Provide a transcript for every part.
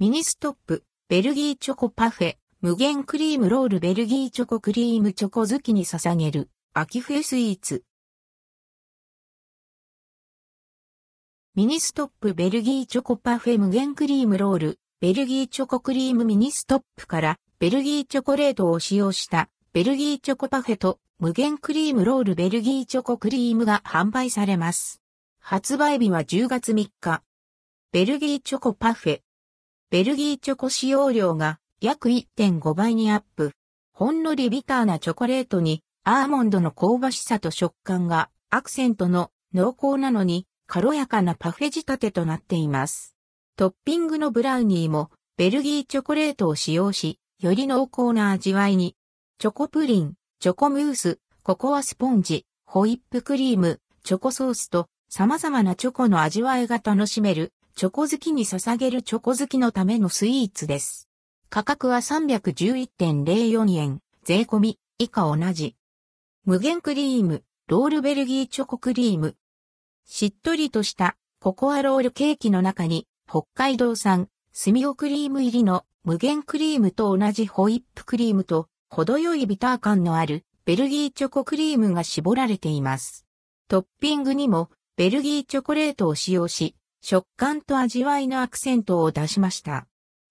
ミニストップ、ベルギーチョコパフェ、無限クリームロールベルギーチョコクリームチョコ好きに捧げる、秋冬スイーツ。ミニストップベルギーチョコパフェ無限クリームロール、ベルギーチョコクリームミニストップから、ベルギーチョコレートを使用した、ベルギーチョコパフェと、無限クリームロールベルギーチョコクリームが販売されます。発売日は10月3日。ベルギーチョコパフェ。ベルギーチョコ使用量が約1.5倍にアップ。ほんのりビターなチョコレートにアーモンドの香ばしさと食感がアクセントの濃厚なのに軽やかなパフェ仕立てとなっています。トッピングのブラウニーもベルギーチョコレートを使用し、より濃厚な味わいに。チョコプリン、チョコムース、ココアスポンジ、ホイップクリーム、チョコソースと様々なチョコの味わいが楽しめるチョコ好きに捧げるチョコ好きのためのスイーツです。価格は311.04円、税込み、以下同じ。無限クリーム、ロールベルギーチョコクリーム。しっとりとした。ココアロールケーキの中に、北海道産、スミオクリーム入りの。無限クリームと同じ。ホイップクリームと、程よいビター感のある。ベルギーチョコクリームが絞られています。トッピングにも。ベルギーチョコレートを使用し、食感と味わいのアクセントを出しました。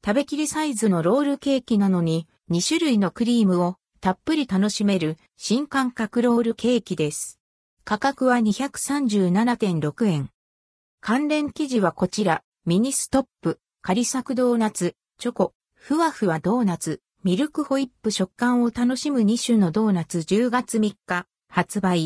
食べきりサイズのロールケーキなのに2種類のクリームをたっぷり楽しめる新感覚ロールケーキです。価格は237.6円。関連記事はこちら、ミニストップ、カリサクドーナツ、チョコ、ふわふわドーナツ、ミルクホイップ食感を楽しむ2種のドーナツ10月3日発売。